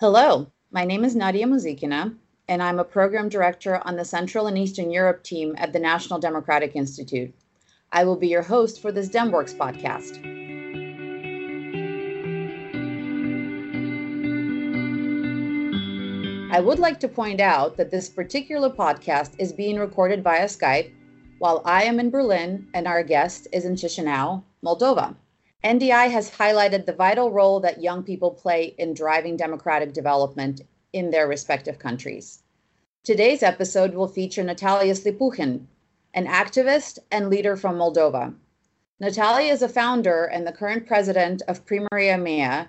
Hello, my name is Nadia Muzikina, and I'm a program director on the Central and Eastern Europe team at the National Democratic Institute. I will be your host for this DemWorks podcast. I would like to point out that this particular podcast is being recorded via Skype while I am in Berlin and our guest is in Chisinau, Moldova. NDI has highlighted the vital role that young people play in driving democratic development in their respective countries. Today's episode will feature Natalia Slipuchin, an activist and leader from Moldova. Natalia is a founder and the current president of Primaria Mea,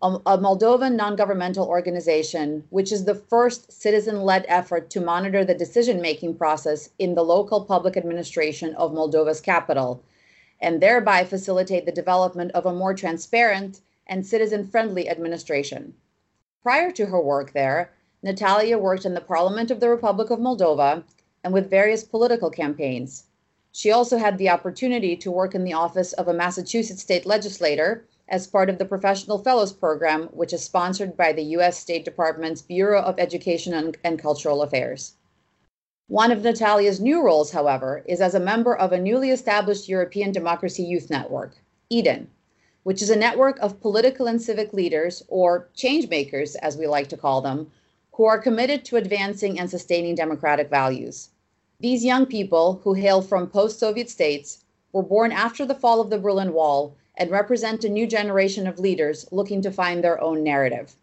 a Moldovan non governmental organization, which is the first citizen led effort to monitor the decision making process in the local public administration of Moldova's capital and thereby facilitate the development of a more transparent and citizen friendly administration. Prior to her work there, Natalia worked in the Parliament of the Republic of Moldova and with various political campaigns. She also had the opportunity to work in the office of a Massachusetts state legislator as part of the Professional Fellows Program, which is sponsored by the U.S. State Department's Bureau of Education and, and Cultural Affairs. One of Natalia's new roles, however, is as a member of a newly established European Democracy Youth Network, EDEN, which is a network of political and civic leaders, or change makers, as we like to call them, who are committed to advancing and sustaining democratic values. These young people, who hail from post Soviet states, were born after the fall of the Berlin Wall and represent a new generation of leaders looking to find their own narrative.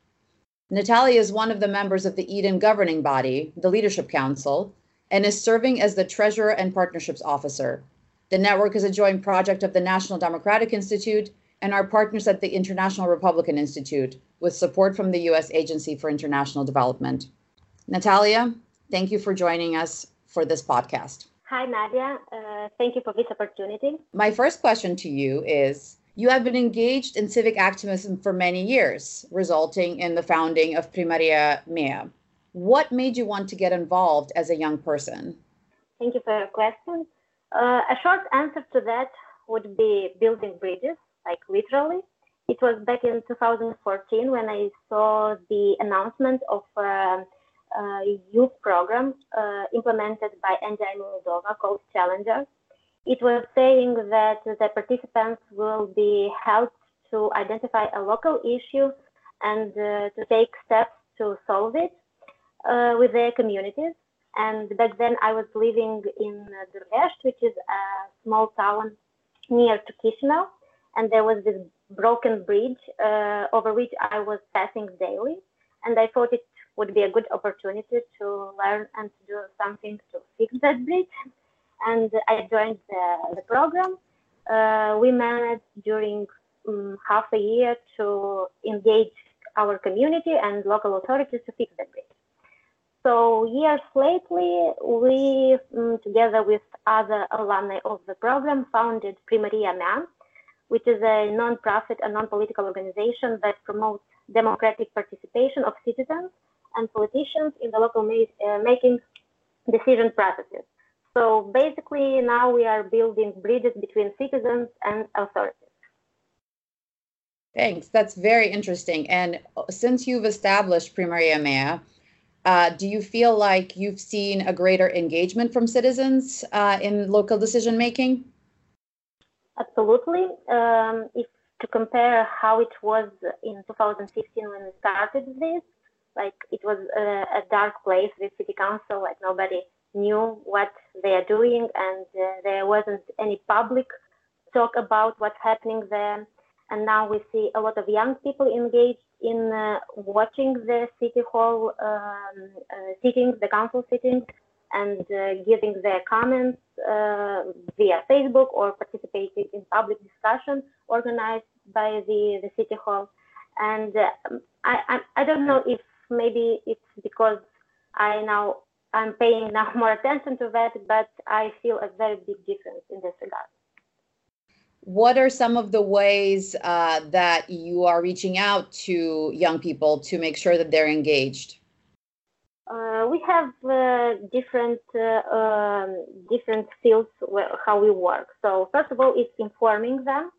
Natalia is one of the members of the EDEN governing body, the Leadership Council, and is serving as the Treasurer and Partnerships Officer. The network is a joint project of the National Democratic Institute and our partners at the International Republican Institute, with support from the U.S. Agency for International Development. Natalia, thank you for joining us for this podcast. Hi, Nadia. Uh, thank you for this opportunity. My first question to you is You have been engaged in civic activism for many years, resulting in the founding of Primaria Mea. What made you want to get involved as a young person? Thank you for your question. Uh, a short answer to that would be building bridges, like literally. It was back in 2014 when I saw the announcement of a, a youth program uh, implemented by NDI Moldova called Challenger. It was saying that the participants will be helped to identify a local issue and uh, to take steps to solve it uh, with their communities. And back then I was living in Durlesti, which is a small town near to Chisinau. And there was this broken bridge uh, over which I was passing daily. And I thought it would be a good opportunity to learn and to do something to fix that bridge. And I joined the, the program. Uh, we managed during um, half a year to engage our community and local authorities to fix that bridge. So years lately, we, um, together with other alumni of the program, founded Primaria Mea, which is a non-profit and non-political organization that promotes democratic participation of citizens and politicians in the local ma uh, making decision processes. So basically, now we are building bridges between citizens and authorities. Thanks. That's very interesting. And since you've established Primaria Mea, uh, do you feel like you've seen a greater engagement from citizens uh, in local decision making? Absolutely. Um, if to compare how it was in 2015 when we started this, like it was a, a dark place with city council, like nobody knew what they are doing, and uh, there wasn't any public talk about what's happening there. And now we see a lot of young people engaged in uh, watching the city hall um, uh, sittings, the council sittings, and uh, giving their comments uh, via Facebook or participating in public discussion organized by the, the city hall. And I, I, I don't know if maybe it's because I now I'm paying now more attention to that, but I feel a very big difference in this regard what are some of the ways uh, that you are reaching out to young people to make sure that they're engaged? Uh, we have uh, different uh, um, different fields how we work. So first of all, it's informing them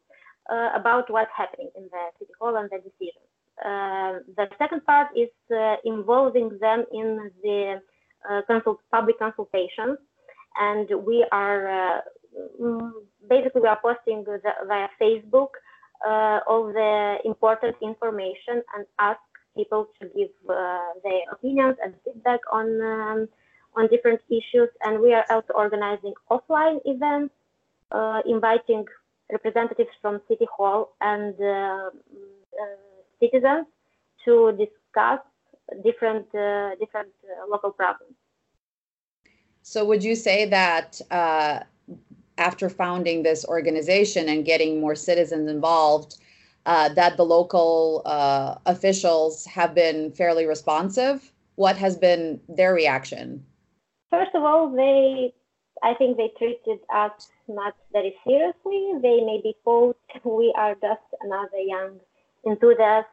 uh, about what's happening in the city hall and the decisions. Uh, the second part is involving them in the consult public consultations, and we are basically we are posting via Facebook all the important information and ask people to give their opinions and feedback on um, on different issues. And we are also organizing offline events, inviting representatives from City Hall and uh, uh, citizens to discuss different uh, different local problems. So, would you say that after founding this organization and getting more citizens involved, uh, that the local uh, officials have been fairly responsive. What has been their reaction? First of all, they I think they treated us not very seriously. They maybe thought we are just another young enthusiast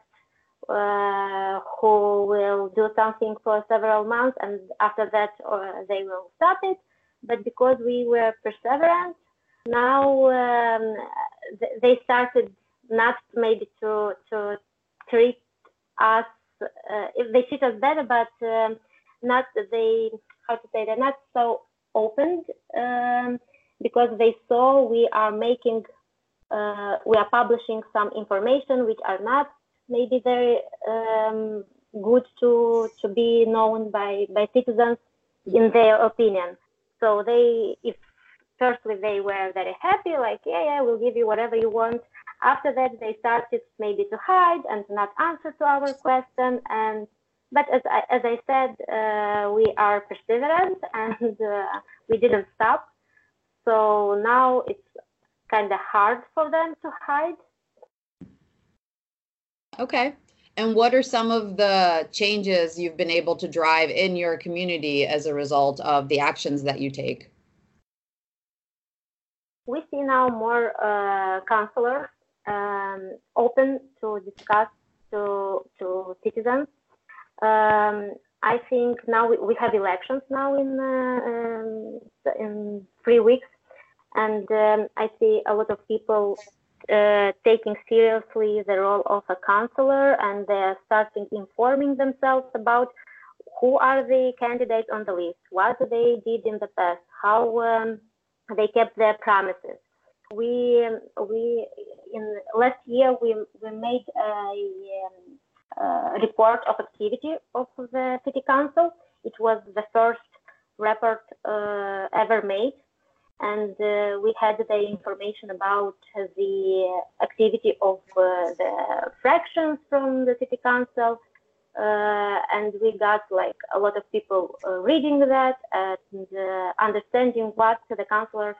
uh, who will do something for several months and after that uh, they will stop it. But because we were perseverant, now um, th- they started not maybe to to treat us uh, they treat us better, but um, not they how to say they're not so opened um, because they saw we are making, uh, we are publishing some information which are not maybe very um, good to to be known by by citizens in their opinion. So they, if firstly they were very happy, like yeah yeah we'll give you whatever you want. After that they started maybe to hide and not answer to our question and but as I, as I said, uh, we are perseverant and uh, we didn't stop. So now it's kind of hard for them to hide. Okay. And what are some of the changes you've been able to drive in your community as a result of the actions that you take? We see now more uh, counselors um, open to discuss to, to citizens um, I think now we, we, have elections now in uh, um, in three weeks, and um, I see a lot of people uh, taking seriously the role of a counselor, and they're starting informing themselves about who are the candidates on the list, what they did in the past, how um, they kept their promises. We we in last year we we made a um, uh, report of activity of the city council. It was the first report uh, ever made, and uh, we had the information about the activity of the fractions from the city council. Uh, and we got like a lot of people uh, reading that and uh, understanding what the councillors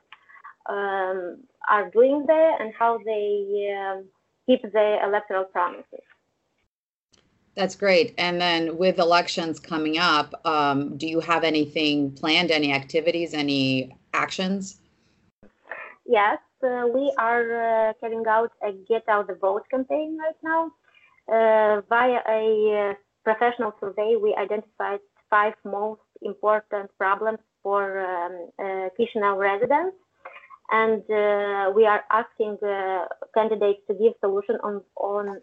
um, are doing there and how they um, keep their electoral promises. That's great. And then with elections coming up, um, do you have anything planned, any activities, any actions? Yes, uh, we are uh, carrying out a Get Out the Vote campaign right now. Uh, via a uh, professional survey, we identified five most important problems for um, uh, residents. And uh, we are asking candidates to give solution on, on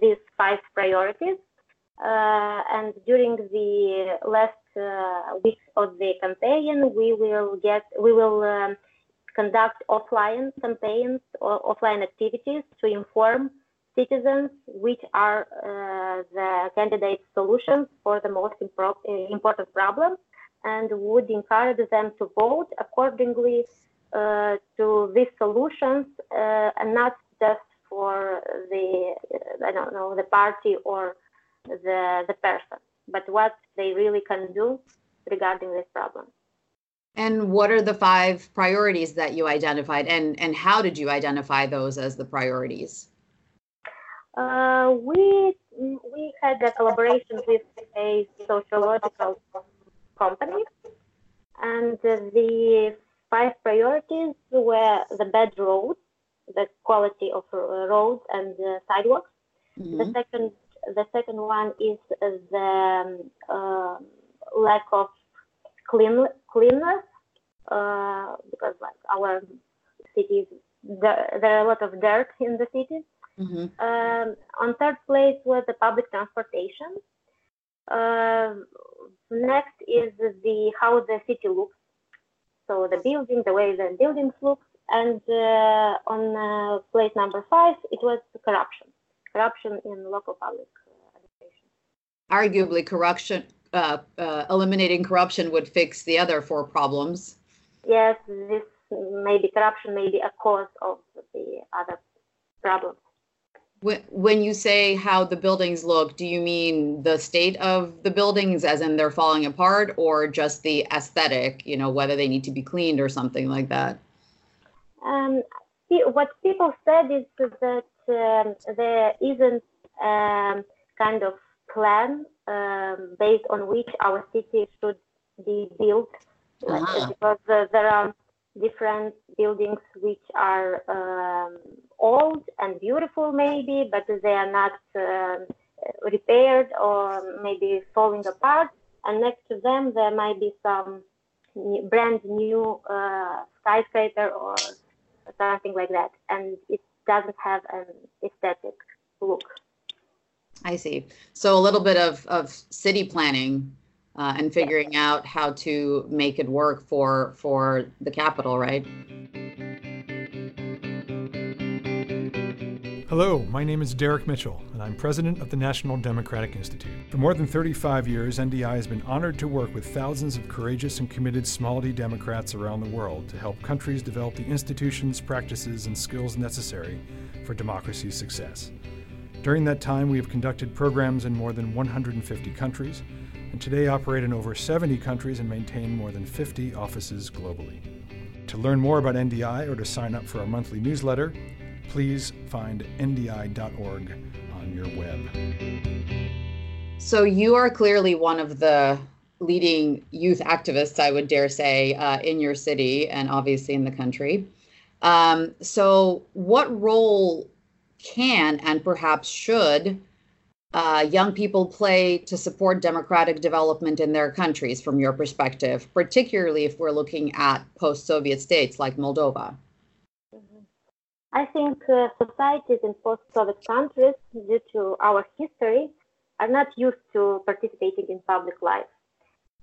these five priorities. Uh, and during the last uh, weeks of the campaign, we will get we will um, conduct offline campaigns or offline activities to inform citizens which are uh, the candidate solutions for the most impro- important problems and would encourage them to vote accordingly uh, to these solutions uh, and not just for the I don't know the party or the, the person, but what they really can do regarding this problem. And what are the five priorities that you identified, and, and how did you identify those as the priorities? Uh, we we had a collaboration with a sociological company, and the five priorities were the bad roads, the quality of roads and sidewalks. Mm-hmm. The second the second one is the uh, lack of clean cleanness uh, because like our cities there, there, are a lot of dirt in the cities Mm-hmm. Um, on third place was the public transportation. Uh, next is the how the city looks. So the building, the way the buildings look, and uh, on uh, place number five, it was corruption, corruption in local public uh, administration. Arguably, corruption, uh, uh, eliminating corruption would fix the other four problems. Yes, this may be corruption, may be a cause of the other problems. When you say how the buildings look, do you mean the state of the buildings, as in they're falling apart, or just the aesthetic, you know, whether they need to be cleaned or something like that? Um, what people said is that um, there isn't um, kind of plan um, based on which our city should be built, uh-huh. because uh, there are different buildings which are um, old and beautiful maybe, but they are not uh, repaired or maybe falling apart. And next to them, there might be some brand new uh, skyscraper or something like that. And it doesn't have an aesthetic look. I see. So a little bit of, of city planning uh, and figuring out how to make it work for for the capital, right? Hello, my name is Derek Mitchell, and I'm president of the National Democratic Institute. For more than 35 years, NDI has been honored to work with thousands of courageous and committed small d Democrats around the world to help countries develop the institutions, practices, and skills necessary for democracy's success. During that time, we have conducted programs in more than 150 countries, and today operate in over 70 countries and maintain more than 50 offices globally. To learn more about NDI or to sign up for our monthly newsletter, please find ndi.org on your web. So, you are clearly one of the leading youth activists, I would dare say, uh, in your city and obviously in the country. Um, so, what role can and perhaps should uh, young people play to support democratic development in their countries from your perspective, particularly if we're looking at post Soviet states like Moldova? I think uh, societies in post Soviet countries, due to our history, are not used to participating in public life.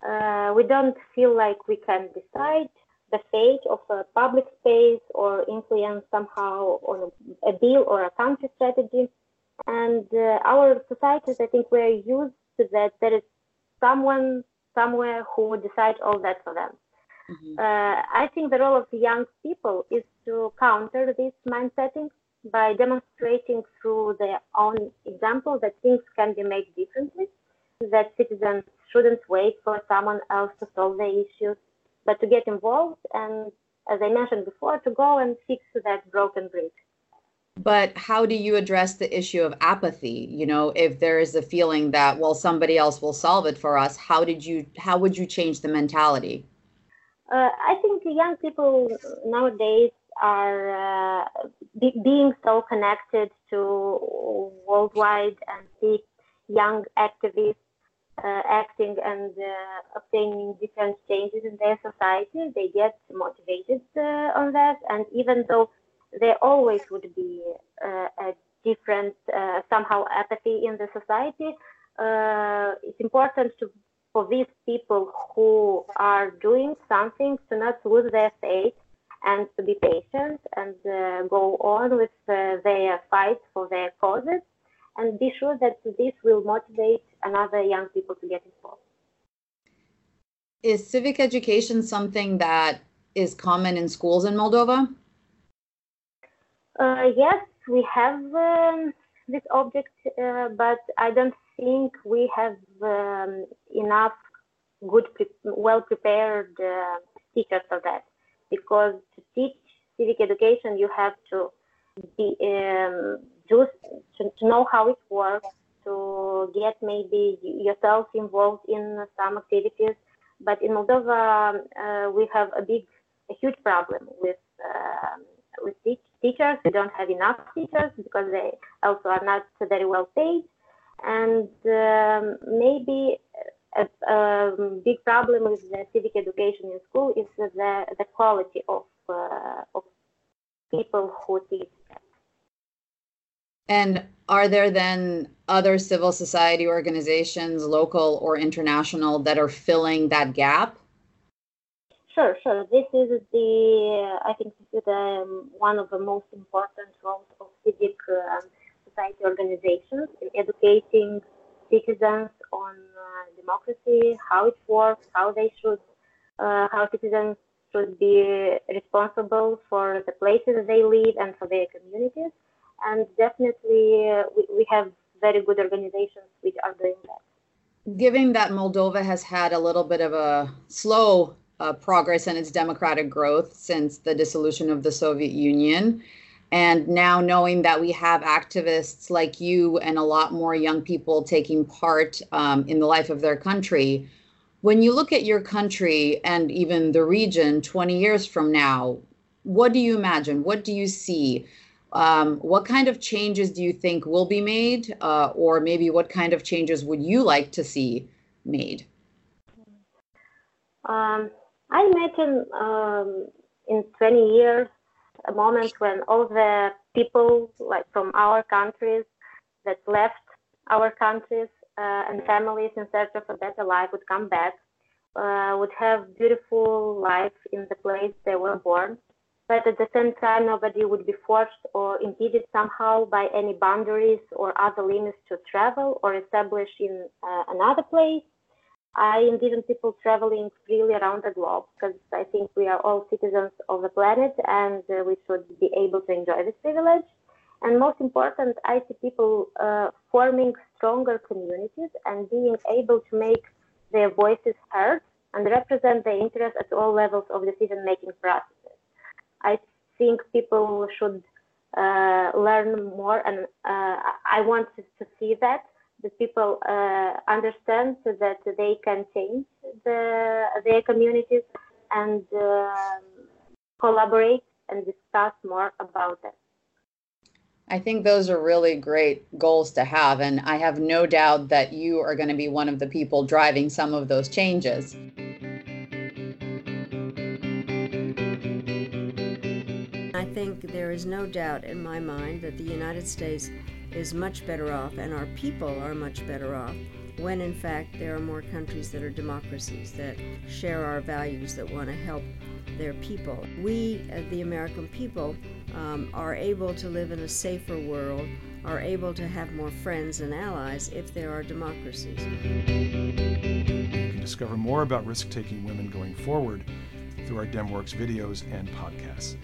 Uh, we don't feel like we can decide the fate of a public space or influence somehow on a bill or a country strategy and uh, our societies, I think, we're used to that. There is someone somewhere who would decide all that for them. Mm-hmm. Uh, I think the role of the young people is to counter this mindsetting by demonstrating through their own example that things can be made differently, that citizens shouldn't wait for someone else to solve their issues, but to get involved and, as I mentioned before, to go and fix that broken bridge. But how do you address the issue of apathy? You know if there is a feeling that well somebody else will solve it for us how did you how would you change the mentality uh, i think young people nowadays are uh, be, being so connected to worldwide and see young activists uh, acting and uh, obtaining different changes in their society they get motivated uh, on that and even though there always would be uh, a different somehow apathy in the society. It's important to for these people who are doing something to not lose their faith and to be patient and uh, go on with uh, their fight for their causes and be sure that this will motivate another young people to get involved. Is civic education something that is common in schools in Moldova? Uh, yes, we have um, this object, uh, but I don't think we have um, enough good, well prepared uh, teachers for that. Because to teach civic education, you have to be um, just to, to know how it works, to get maybe yourself involved in some activities. But in Moldova, uh, we have a big, a huge problem with uh, with teachers. We don't have enough teachers because they also are not very well paid. And um, maybe a, a, big problem with the civic education in school is the, the quality of, uh, of people who teach. And are there then other civil society organizations, local or international, that are filling that gap? Sure, sure. This is the, I think this is the, um, one of the most important roles of civic uh, society organizations in educating citizens on uh, democracy, how it works, how they should, uh, how citizens should be responsible for the places they live and for their communities. And definitely, uh, we, we have very good organizations which are doing that. Given that Moldova has had a little bit of a slow uh, progress in its democratic growth since the dissolution of the Soviet Union, and now knowing that we have activists like you and a lot more young people taking part um, in the life of their country, when you look at your country and even the region 20 years from now, what do you imagine? What do you see? Um, what kind of changes do you think will be made? Uh, or maybe what kind of changes would you like to see made? Um, I imagine um, in 20 years, a moment when all the people like from our countries that left our countries uh, and families in search of a better life would come back, uh, would have beautiful life in the place they were born. But at the same time, nobody would be forced or impeded somehow by any boundaries or other limits to travel or establish in uh, another place. I envision people traveling freely around the globe because I think we are all citizens of the planet and uh, we should be able to enjoy this privilege. And most important, I see people uh, forming stronger communities and being able to make their voices heard and represent their interests at all levels of decision making processes. I think people should uh, learn more, and uh, I want to see that that people uh, understand that they can change the, their communities and uh, collaborate and discuss more about it. I think those are really great goals to have. And I have no doubt that you are going to be one of the people driving some of those changes. I think there is no doubt in my mind that the United States is much better off and our people are much better off when in fact there are more countries that are democracies that share our values that want to help their people. We, uh, the American people, um, are able to live in a safer world, are able to have more friends and allies if there are democracies. You can discover more about risk taking women going forward through our DemWorks videos and podcasts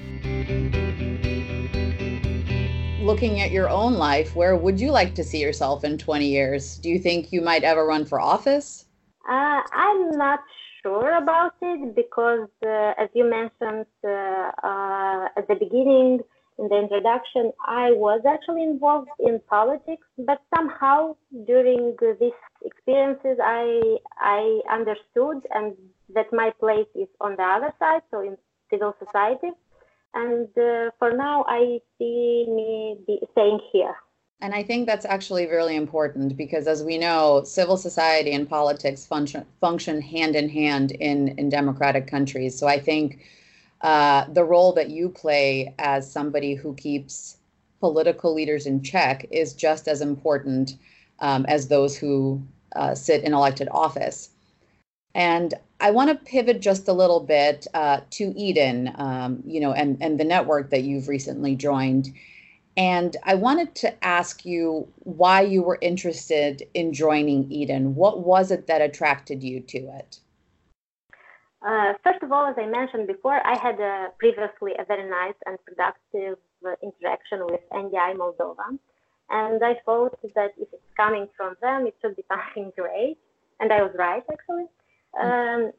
looking at your own life, where would you like to see yourself in 20 years? Do you think you might ever run for office? Uh, I'm not sure about it because, uh, as you mentioned uh, uh at the beginning in the introduction, I was actually involved in politics, but somehow during these experiences, I I understood and that my place is on the other side, so in civil society and uh, for now i see me be staying here. And i think that's actually really important because as we know civil society and politics function function hand in hand in in democratic countries. So i think uh, the role that you play as somebody who keeps political leaders in check is just as important um, as those who uh, sit in elected office and I want to pivot just a little bit uh, to Eden, um, you know, and, and the network that you've recently joined. And I wanted to ask you why you were interested in joining Eden. What was it that attracted you to it? Uh, first of all, as I mentioned before, I had previously a very nice and productive uh, interaction with NDI Moldova. And I thought that if it's coming from them, it should be something great. And I was right, actually. Um,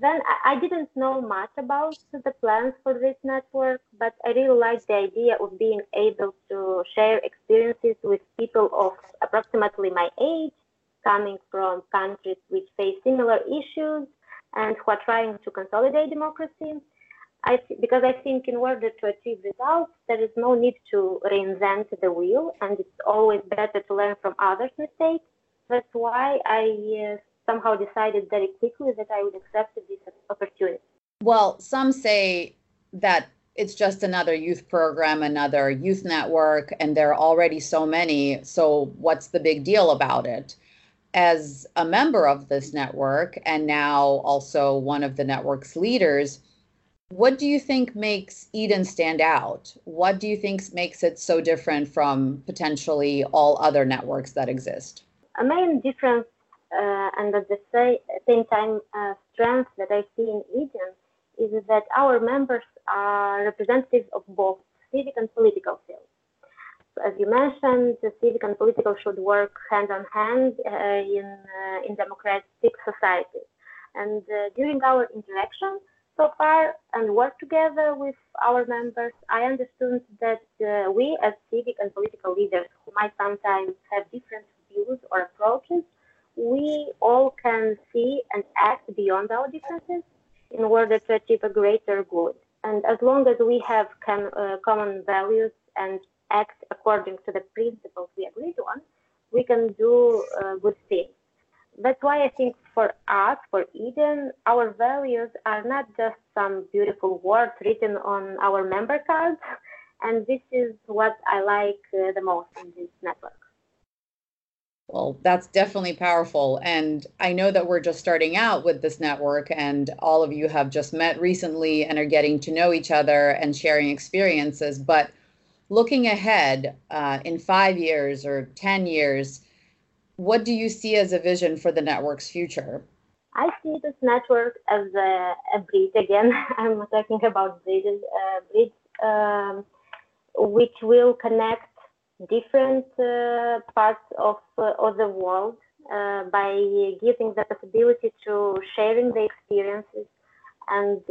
then I didn't know much about the plans for this network, but I really liked the idea of being able to share experiences with people of approximately my age, coming from countries which face similar issues and who are trying to consolidate democracy. I th- because I think in order to achieve results, there is no need to reinvent the wheel, and it's always better to learn from others' mistakes. That's why I uh, somehow decided very quickly that I would accept this opportunity. Well, some say that it's just another youth program, another youth network, and there are already so many. So, what's the big deal about it? As a member of this network, and now also one of the network's leaders, what do you think makes Eden stand out? What do you think makes it so different from potentially all other networks that exist? A main difference and at the same time uh, strength that I see in Eden is that our members are representatives of both civic and political fields. As you mentioned, the civic and political should work hand in hand uh, in, uh, in democratic societies. And uh, during our interaction so far and work together with our members, I understood that uh, we as civic and political leaders who might sometimes have different views or approaches, we all can see and act beyond our differences in order to achieve a greater good. And as long as we have com- uh, common values and act according to the principles we agreed on, we can do uh, good things. That's why I think for us, for Eden, our values are not just some beautiful words written on our member cards. And this is what I like uh, the most in this network. Well, that's definitely powerful. And I know that we're just starting out with this network, and all of you have just met recently and are getting to know each other and sharing experiences. But looking ahead uh, in five years or 10 years, what do you see as a vision for the network's future? I see this network as a, a bridge. Again, I'm talking about bridges, uh, bridge, um, which will connect different uh, parts of, uh, of the world uh, by giving the possibility to sharing the experiences and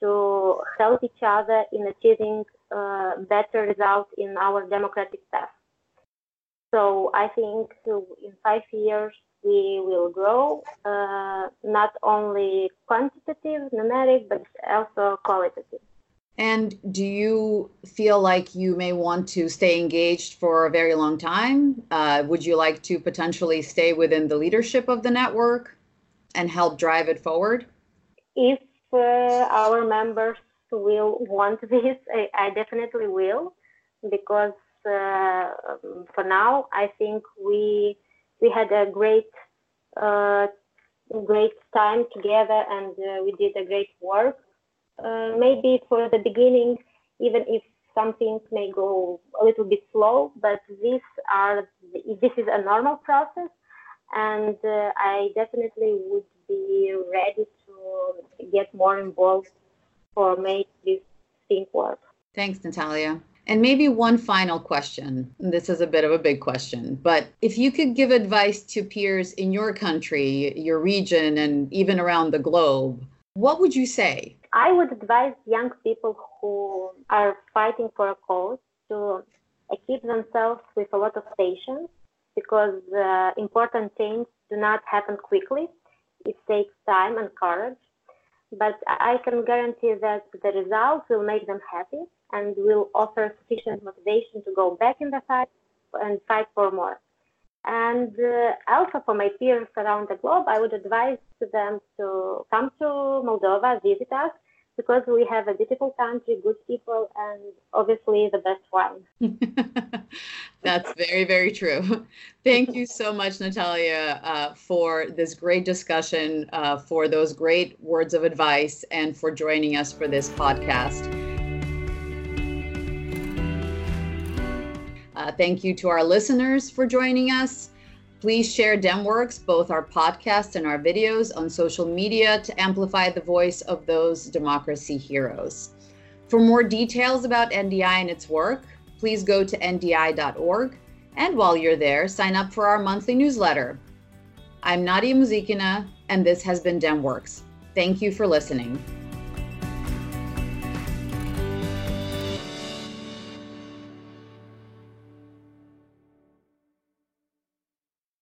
to help each other in achieving better results in our democratic path. So I think in five years we will grow, uh, not only quantitative, numeric, but also qualitative. And do you feel like you may want to stay engaged for a very long time? Uh, would you like to potentially stay within the leadership of the network and help drive it forward? If uh, our members will want this, I, I definitely will, because uh, for now I think we we had a great uh, great time together and uh, we did a great work uh, maybe for the beginning, even if some things may go a little bit slow, but are this is a normal process, and uh, I definitely would be ready to get more involved for make this thing work. Thanks, Natalia. And maybe one final question. This is a bit of a big question, but if you could give advice to peers in your country, your region, and even around the globe, what would you say? I would advise young people who are fighting for a cause to equip themselves with a lot of patience because uh, important change do not happen quickly. It takes time and courage. But I can guarantee that the results will make them happy and will offer sufficient motivation to go back in the fight and fight for more. And uh, also for my peers around the globe, I would advise them to come to Moldova, visit us, because we have a beautiful country, good people, and obviously the best wine. That's very, very true. Thank you so much, Natalia, uh, for this great discussion, uh, for those great words of advice, and for joining us for this podcast. Uh, thank you to our listeners for joining us. Please share DemWorks, both our podcast and our videos, on social media to amplify the voice of those democracy heroes. For more details about NDI and its work, please go to ndi.org. And while you're there, sign up for our monthly newsletter. I'm Nadia Muzikina, and this has been DemWorks. Thank you for listening.